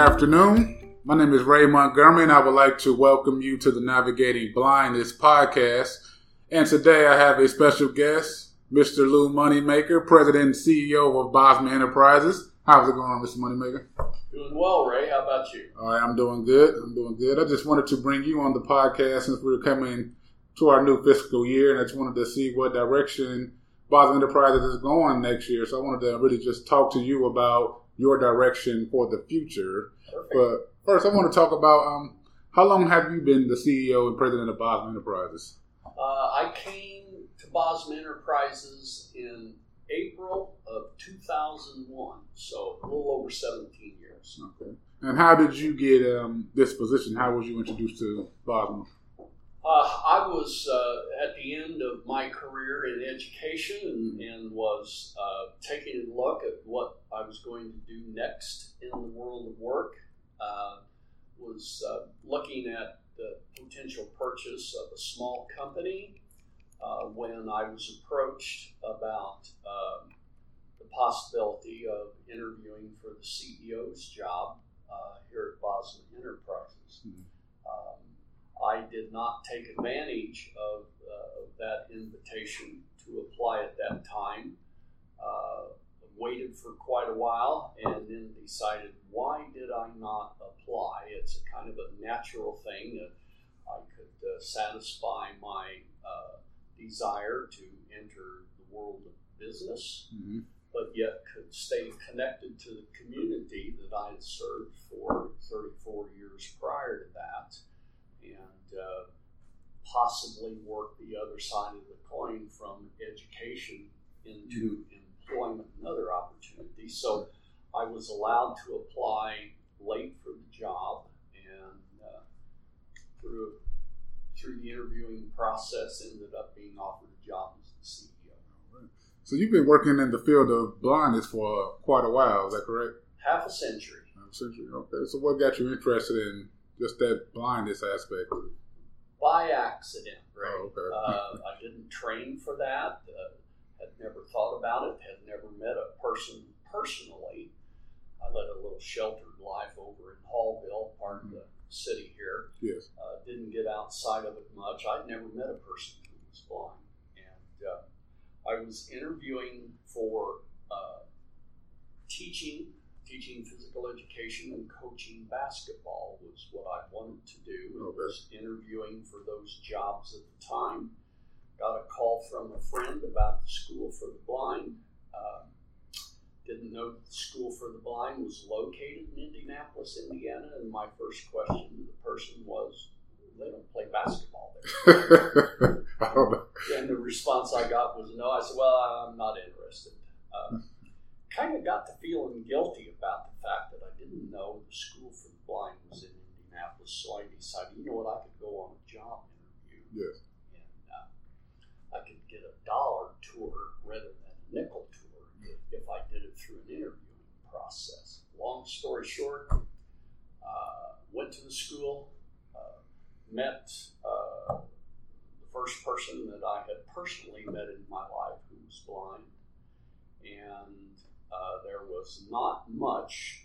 afternoon. My name is Ray Montgomery, and I would like to welcome you to the Navigating Blindness podcast. And today I have a special guest, Mr. Lou Moneymaker, President and CEO of Bosma Enterprises. How's it going, Mr. Moneymaker? Doing well, Ray. How about you? All right, I'm doing good. I'm doing good. I just wanted to bring you on the podcast since we're coming to our new fiscal year, and I just wanted to see what direction Bosma Enterprises is going next year. So I wanted to really just talk to you about your direction for the future. Perfect. But first, I want to talk about um, how long have you been the CEO and president of Bosma Enterprises? Uh, I came to Bosma Enterprises in April of 2001, so a little over 17 years. Okay. And how did you get um, this position? How was you introduced to Bosma? Uh, I was uh, at the end of my career in education and, and was uh, taking a look at what I was going to do next in the world of work. Uh, was uh, looking at the potential purchase of a small company uh, when I was approached about um, the possibility of interviewing for the CEO's job uh, here at Bosma Enterprises. Mhm. Um, I did not take advantage of, uh, of that invitation to apply at that time. Uh, waited for quite a while and then decided, why did I not apply? It's a kind of a natural thing that I could uh, satisfy my uh, desire to enter the world of business Mm-hmm. but yet could stay connected to the community that I had served for 34 years prior to that, and uh, possibly work the other side of the coin from education into employment and other opportunities. So I was allowed to apply late for the job, and uh, through through the interviewing process, ended up being offered a job as the CEO. So you've been working in the field of blindness for quite a while. Is that correct? Half a century. Um, Century. Okay. So what got you interested in just that blindness aspect? by accident, right? Oh, okay. uh, I didn't train for that. Uh, had never thought about it. Had never met a person personally. I led a little sheltered life over in Haughville, part of the city here. Yes. Uh, didn't get outside of it much. I'd never met a person who was blind, and uh, I was interviewing for uh, teaching, teaching physical education and coaching basketball was what I wanted to do. I Okay. was interviewing for those jobs at the time. Got a call from a friend about the School for the Blind. Um, didn't know that the School for the Blind was located in Indianapolis, Indiana, and my first question to the person was, "They don't play basketball there." I don't know. And the response I got was no. I said, well, I'm not interested. Uh, kind of got to feeling guilty about the fact that I didn't know the School for the Blind was in Indianapolis. So I decided, you know what, I could go on a job interview Yes. and uh, I could get a dollar tour rather than a nickel tour if I did it through an interviewing process. Long story short, uh, went to the school, uh, met uh, the first person that I had personally met in my life who was blind, and uh, there was not much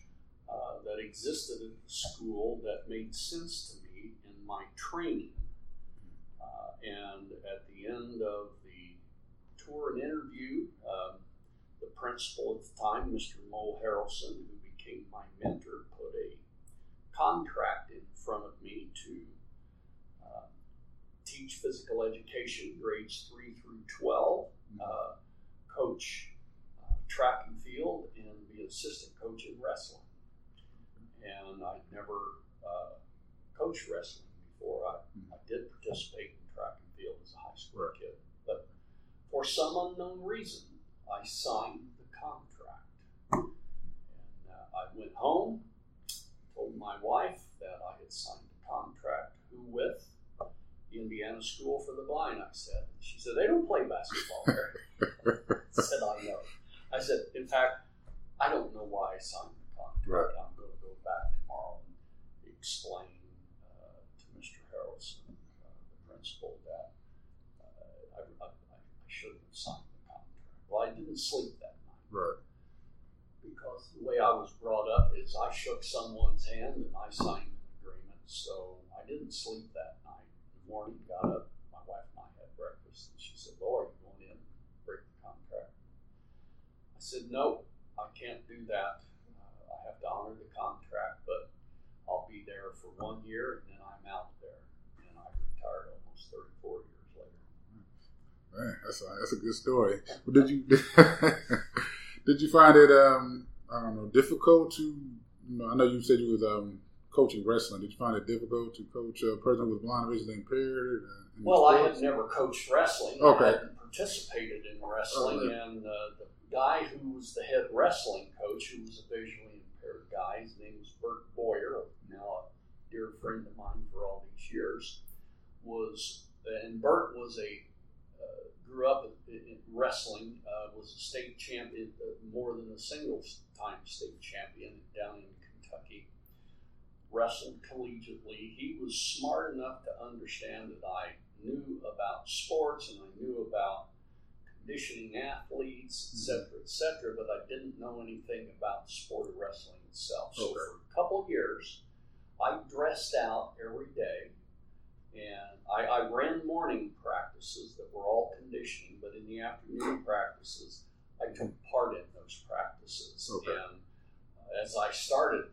uh, that existed at the school that made sense to me in my training. Uh, and at the end of the tour and interview, um, the principal at the time, Mr. Mo Harrelson, who became my mentor, put a contract in front of me to uh, teach physical education grades 3 through 12, uh, coach track and field, and be an assistant coach in wrestling. And I'd never uh, coached wrestling before. I, I did participate in track and field as a high school Right. kid, but for some unknown reason, I signed the contract. And uh, I went home, told my wife that I had signed the contract. Who with? The Indiana School for the Blind, I said. She said, They don't play basketball there. I said, I know. I said, In fact, I don't know why I signed the contract. Right. I'm going to go back tomorrow and explain uh, to Mr. Harrelson, uh, the principal, that uh, I, I, I shouldn't have signed the contract. Well, I didn't sleep that night Right. because the way I was brought up is I shook someone's hand and I signed an agreement. So I didn't sleep that night. The morning, got up, my wife and I had breakfast, and she said, "Well, are you going in break the contract?" I said, "No, I can't do that. Uh, I have to honor the contract, but I'll be there for one year, and then I'm out there." And I retired almost 34 years later. Man, that's a, that's a good story. But did you did you find it um I don't know difficult to I know you said you was um coaching wrestling. Did you find it difficult to coach a person with blind or visually impaired? Uh, Well, I had never coached wrestling. Okay. I hadn't participated in wrestling, and uh, the guy who was the head wrestling coach, who was a visually impaired guy, his name was Bert Boyer, now a dear friend of mine for all these years, was and Bert was a grew up in, in wrestling, uh, was a state champion, uh, more than a single time state champion down in Kentucky. Wrestled collegiately. He was smart enough to understand that I knew about sports and I knew about conditioning athletes, et cetera, et cetera, but I didn't know anything about the sport of wrestling itself. So Okay. for a couple years, I dressed out every day and I, I ran morning practices that were all conditioning, but in the afternoon practices, I took part in those practices. Okay. And uh, as I started,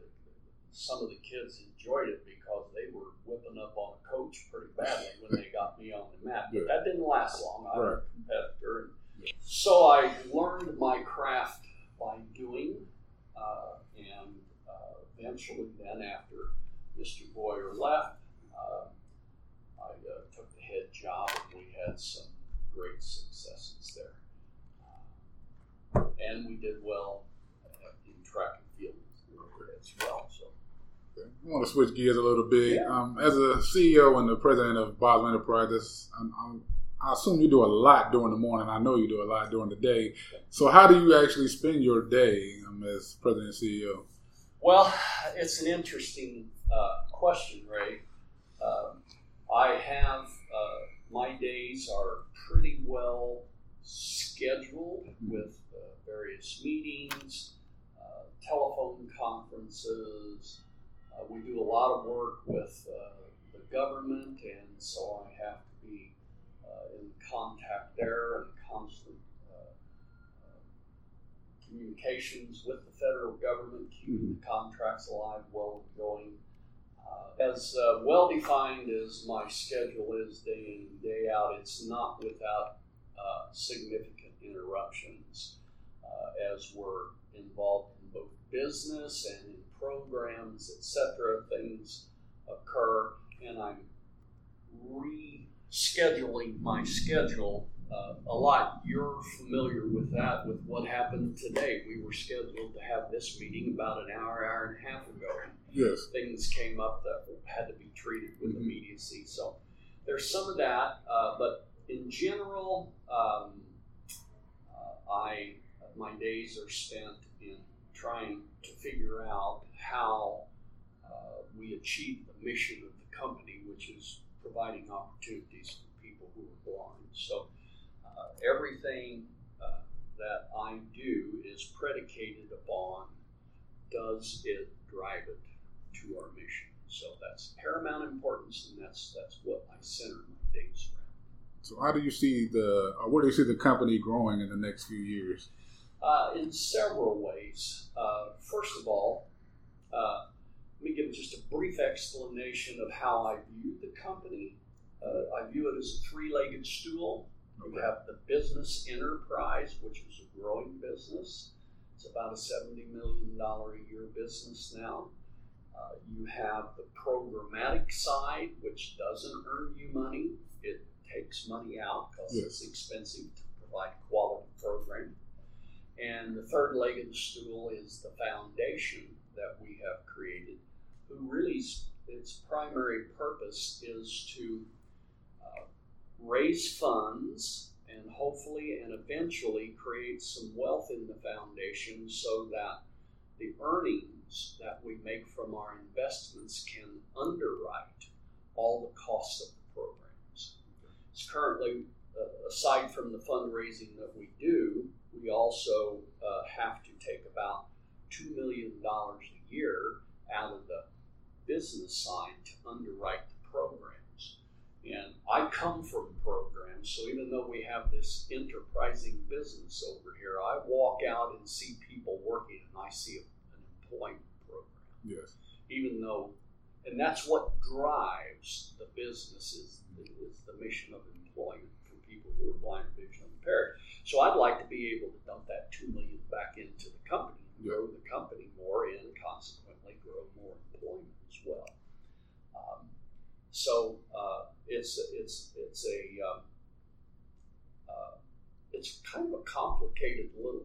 some of the kids enjoyed it because they were whipping up on a coach pretty badly when they got me on the mat. But that didn't last long. I was Right. a competitor. And so I learned my craft by doing, uh, and uh, eventually, then after Mr. Boyer left, uh, I uh, took the head job, had some great successes there. Uh, and we did well in track and field as well. So. I want to switch gears a little bit. Yeah. Um, as a CEO and the president of Bosma Enterprises, I'm, I'm, I assume you do a lot during the morning. I know you do a lot during the day. So, how do you actually spend your day um, as president and CEO? Well, it's an interesting uh, question, Ray. Um, I have my days are pretty well scheduled with uh, various meetings, uh, telephone conferences. Uh, we do a lot of work with uh, the government, and so I have to be uh, in contact there and constant uh, communications with the federal government, keeping the contracts alive, well going. Uh, as uh, well defined as my schedule is day in and day out, it's not without uh, significant interruptions uh, as we're involved in both business and in programs, etc. Things occur, and I'm rescheduling my schedule uh, a lot. You're familiar with that, with what happened today. We were scheduled to have this meeting about an hour, hour and a half ago. Yes. Things came up that had to be treated with Mhm. immediacy. So there's some of that, uh, but in general, um, uh, I my days are spent in trying to figure out how uh, we achieve the mission of the company, which is providing opportunities for people who are blind. So everything uh, that I do is predicated upon does it drive it to our mission. So that's paramount importance, and that's that's what I center my days around. So, how do you see the, or where do you see the company growing in the next few years? Uh, in several ways. Uh, first of all, uh, let me give just a brief explanation of how I view the company. Uh, I view it as a three legged stool. You have the business enterprise, which is a growing business. It's about a $70 million a year business now. Uh, you have the programmatic side, which doesn't earn you money, it takes money out because Yes. it's expensive to provide quality programming. And the third leg of the stool is the foundation that we have created, who really its primary purpose is to raise funds and hopefully and eventually create some wealth in the foundation so that the earnings that we make from our investments can underwrite all the costs of the programs. It's currently, uh, aside from the fundraising that we do, we also uh, have to take about $2 million a year out of the business side to underwrite. And I come from programs, so even though we have this enterprising business over here, I walk out and see people working and I see an employment program. Yes. Even though, and that's what drives the business is, is the mission of employment for people who are blind visually impaired. So I'd like to be able to dump that two million back into the company and grow the company more and consequently grow more employment as well. Um, so uh, it's it's it's a um, uh, it's kind of a complicated little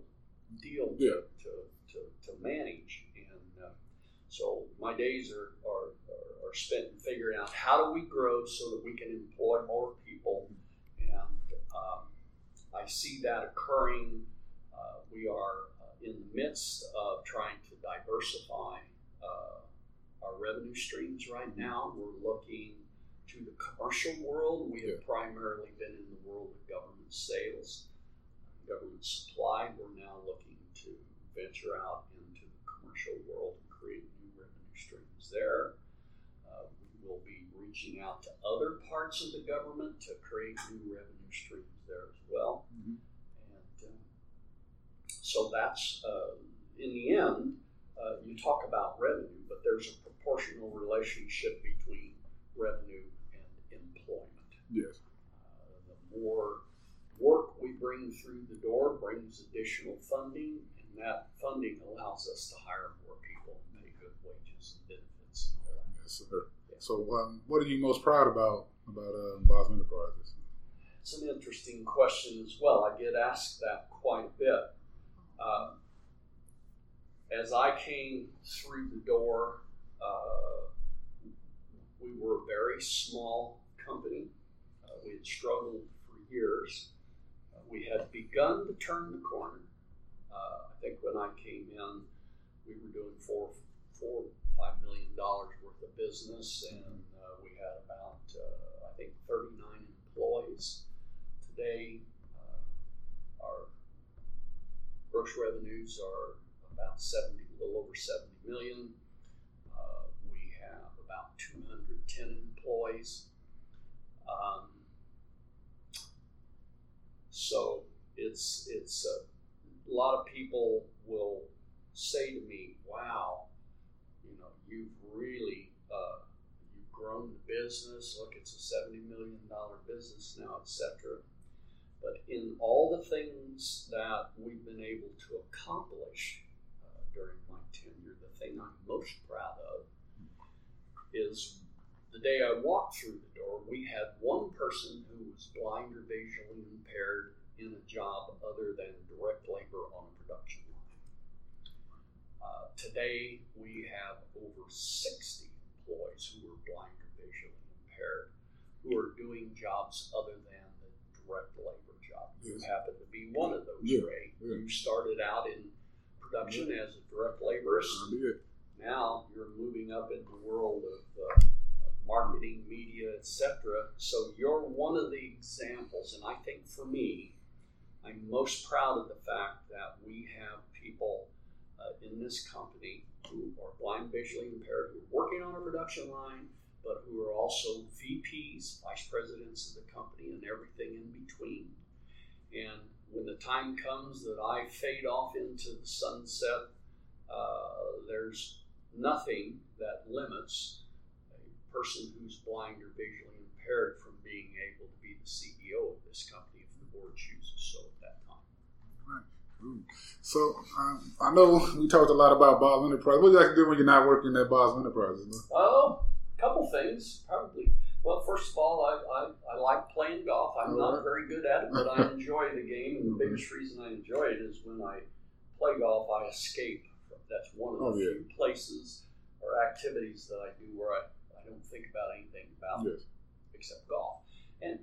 deal Yeah. to, to, to manage, and uh, so my days are, are are spent in figuring out how do we grow so that we can employ more people, and um, I see that occurring. Uh, we are uh, in the midst of trying to diversify uh, our revenue streams right now. We're looking to the commercial world. We have primarily been in the world of government sales, government supply. We're now looking to venture out into the commercial world and create new revenue streams there. Uh, we will be reaching out to other parts of the government to create new revenue streams there as well. Mhm. And um, so that's, uh, in the end, uh, you talk about revenue, but there's a proportional relationship between revenue and employment. Yes. Uh, the more work we bring through the door brings additional funding, and that funding allows us to hire more people and pay good wages and benefits and all that. Yes, sir. So, um, what are you most proud about about uh, Bosma Enterprises? It's an interesting question as well. I get asked that quite a bit. Uh, as I came through the door, uh, we were a very small company. Uh, we had struggled for years. We had begun to turn the corner. Uh, I think when I came in, we were doing four, four, five million dollars worth of business, and uh, we had about, uh, I think, 39 employees. Today, uh, our gross revenues are about 70, a little over 70 million. Uh, we have about 210 employees. Um, so it's it's a, a lot of people will say to me, "Wow, you know, you've really uh, you've grown the business. Look, it's a seventy million dollar business now, etc." But in all the things that we've been able to accomplish uh, during my tenure, the thing I'm most proud of is the day I walked through the door, we had one person who was blind or visually impaired in a job other than direct labor on a production line. Uh, today, we have over 60 employees who are blind or visually impaired who are doing jobs other than the direct labor job. You happen to be one of those, Yeah, Ray. yeah. You started out in production as a direct laborist now you're moving up in the world of, uh, of marketing, media, etc. So you're one of the examples, and I think for me, I'm most proud of the fact that we have people uh, in this company who are blind, visually impaired, who are working on a production line, but who are also VPs, vice presidents of the company, and everything in between. And when the time comes that I fade off into the sunset, uh, there's nothing that limits person who's blind or visually impaired from being able to be the CEO of this company if the board chooses so at that time. Ooh. So, um, I know we talked a lot about Bosma Enterprises. What do you like to do when you're not working at Bosma Enterprises? Oh, a couple things, probably. Well, first of all, I, I, I like playing golf. I'm All not right. very good at it, but I enjoy the game. And the biggest reason I enjoy it is when I play golf, I escape. That's one of the Oh, yeah. few places or activities that I do where I don't think about anything about Yes. except golf. And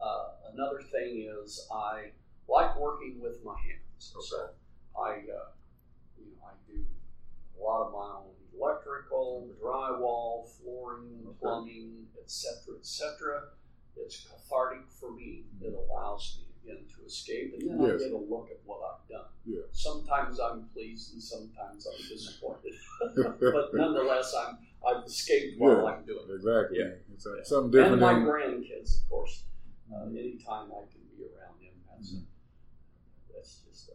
uh, another thing is I like working with my hands. So I, uh, you know, I do a lot of my own electrical, drywall, flooring, Okay. plumbing, etc., etc. It's cathartic for me. It allows me again to escape, and then Yes. I get a look at what I've done. Yeah. Sometimes I'm pleased, and sometimes I'm disappointed. but nonetheless, I'm I've escaped while Yeah. I'm doing it. Exactly. Yeah. It's Yeah. something And different. my than- grandkids, of course. Uh, anytime I can be around them, that's Mhm. that's just a,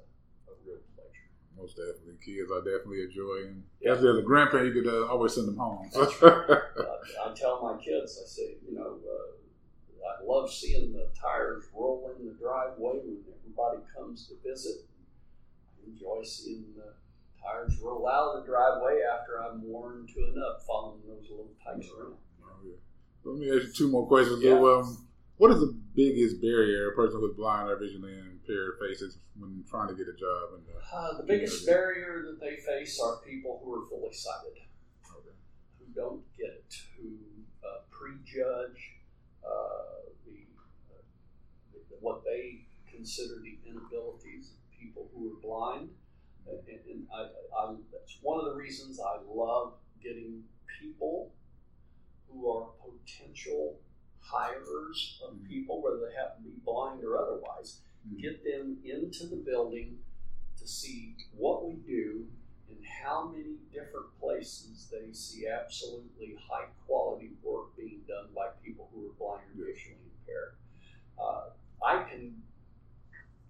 a real pleasure. Most definitely, kids I definitely enjoy. And Yeah. as a grandparent, you could uh, always send them home. That's Uh, I tell my kids, I say, you know, uh, I love seeing the tires roll in the driveway when everybody comes to visit. I enjoy seeing the tires roll out of the driveway after I'm worn to enough following those little types around. Oh, yeah. Let me ask you two more questions. Yeah. Lou. Um, what is the biggest barrier a person with blind or visually impaired faces when trying to get a job? The, Uh, the biggest barrier that they face are people who are fully sighted. okay. who don't get it, who uh, prejudge uh, the, uh, the what they consider the inabilities of people who are blind. And, and I, I, that's one of the reasons I love getting people who are potential hirers of Mhm. people, whether they happen to be blind or otherwise, Mhm. get them into the building to see what we do and how many different places they see absolutely high quality work being done by people who are blind or visually impaired. Uh, I can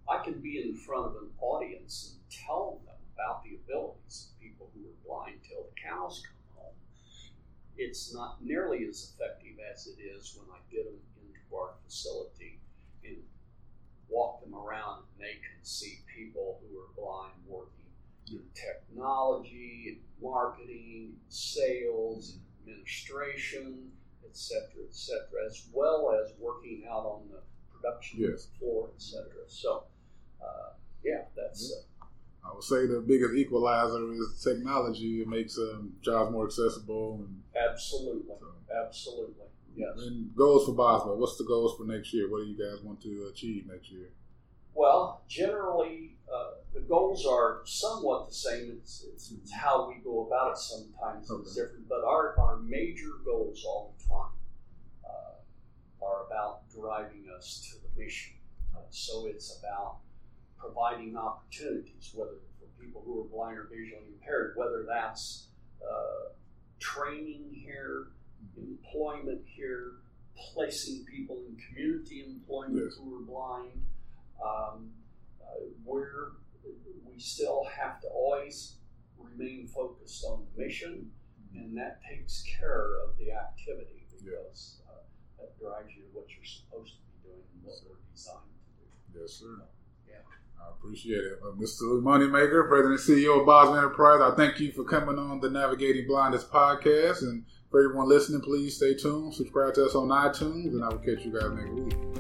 I can be in front of an audience and tell them about the abilities of people who are blind till the cows come home. It's not nearly as effective as it is when I get them into our facility and walk them around and they can see people who are blind working in technology, marketing, sales, administration, etc., etc., as well as working out on the production Yes. floor, etc. So, uh, yeah, that's uh, I would say the biggest equalizer is technology. It makes um, jobs more accessible. And, absolutely, absolutely, yes. and goals for Bosma. What's the goals for next year? What do you guys want to achieve next year? Well, generally, uh, the goals are somewhat the same. It's, it's, it's how we go about it sometimes is Okay. different, but our, our major goals all the time uh, are about driving us to the mission. Uh, so it's about providing opportunities, whether people who are blind or visually impaired, whether that's uh, training here, employment here, placing people in community employment Yes. who are blind. Um, uh, we're, we still have to always remain focused on the mission, and that takes care of the activity because uh, that drives you to what you're supposed to be doing and what we're designed to do. Yes, sir. Yeah. I appreciate it. Uh, Mr. Moneymaker, President and CEO of Bosma Enterprise, I thank you for coming on the Navigating Blindness podcast. And for everyone listening, please stay tuned. Subscribe to us on iTunes, and I will catch you guys next week.